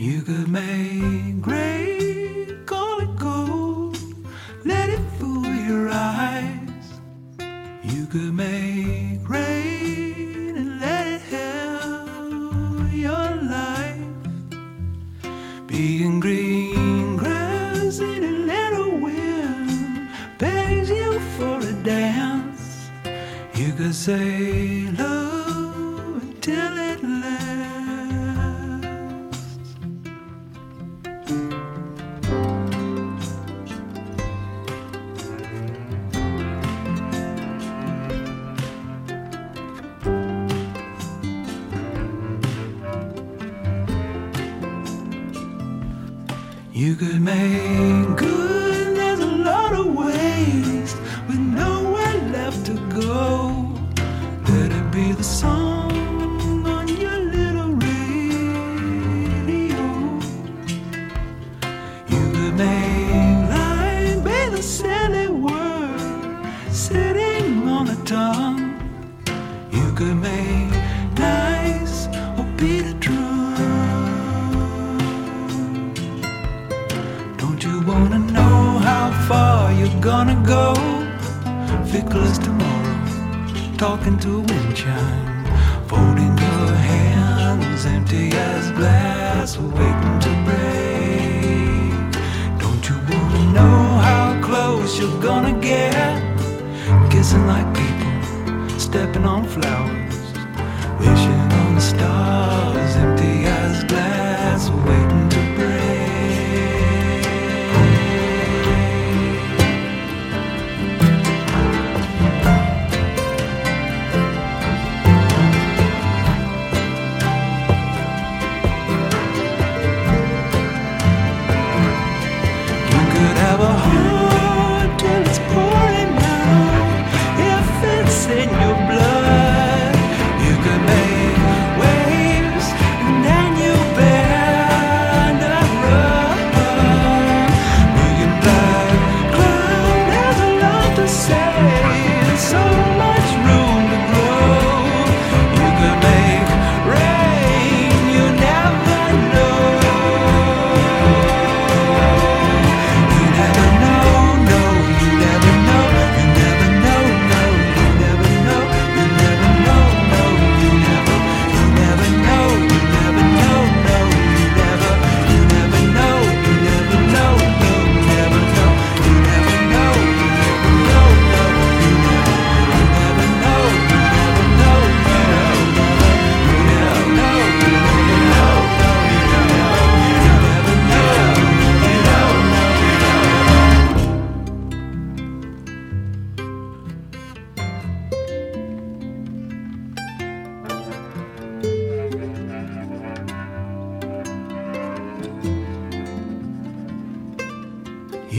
You could make great, call it gold, let it fool your eyes. You could make rain and let it help your life. Being green grass in a little wind begs you for a dance. You could say love until You could make good, sitting on a tongue. You could make nice or be the drum. Don't you wanna know how far you're gonna go? Fickle as tomorrow, talking to a wind chime, folding your hands, empty as glass, waiting to break. Don't you wanna know how close you're gonna get? Kissing like people, stepping on flowers, wishing on the stars.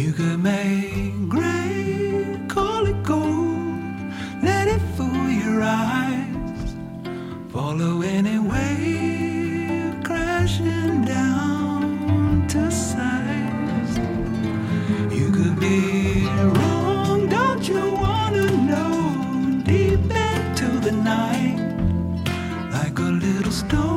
You can make gray, call it gold, let it fool your eyes. Follow any wave crashing down to size. You could be wrong, don't you wanna know? Deep into the night, like a little stone.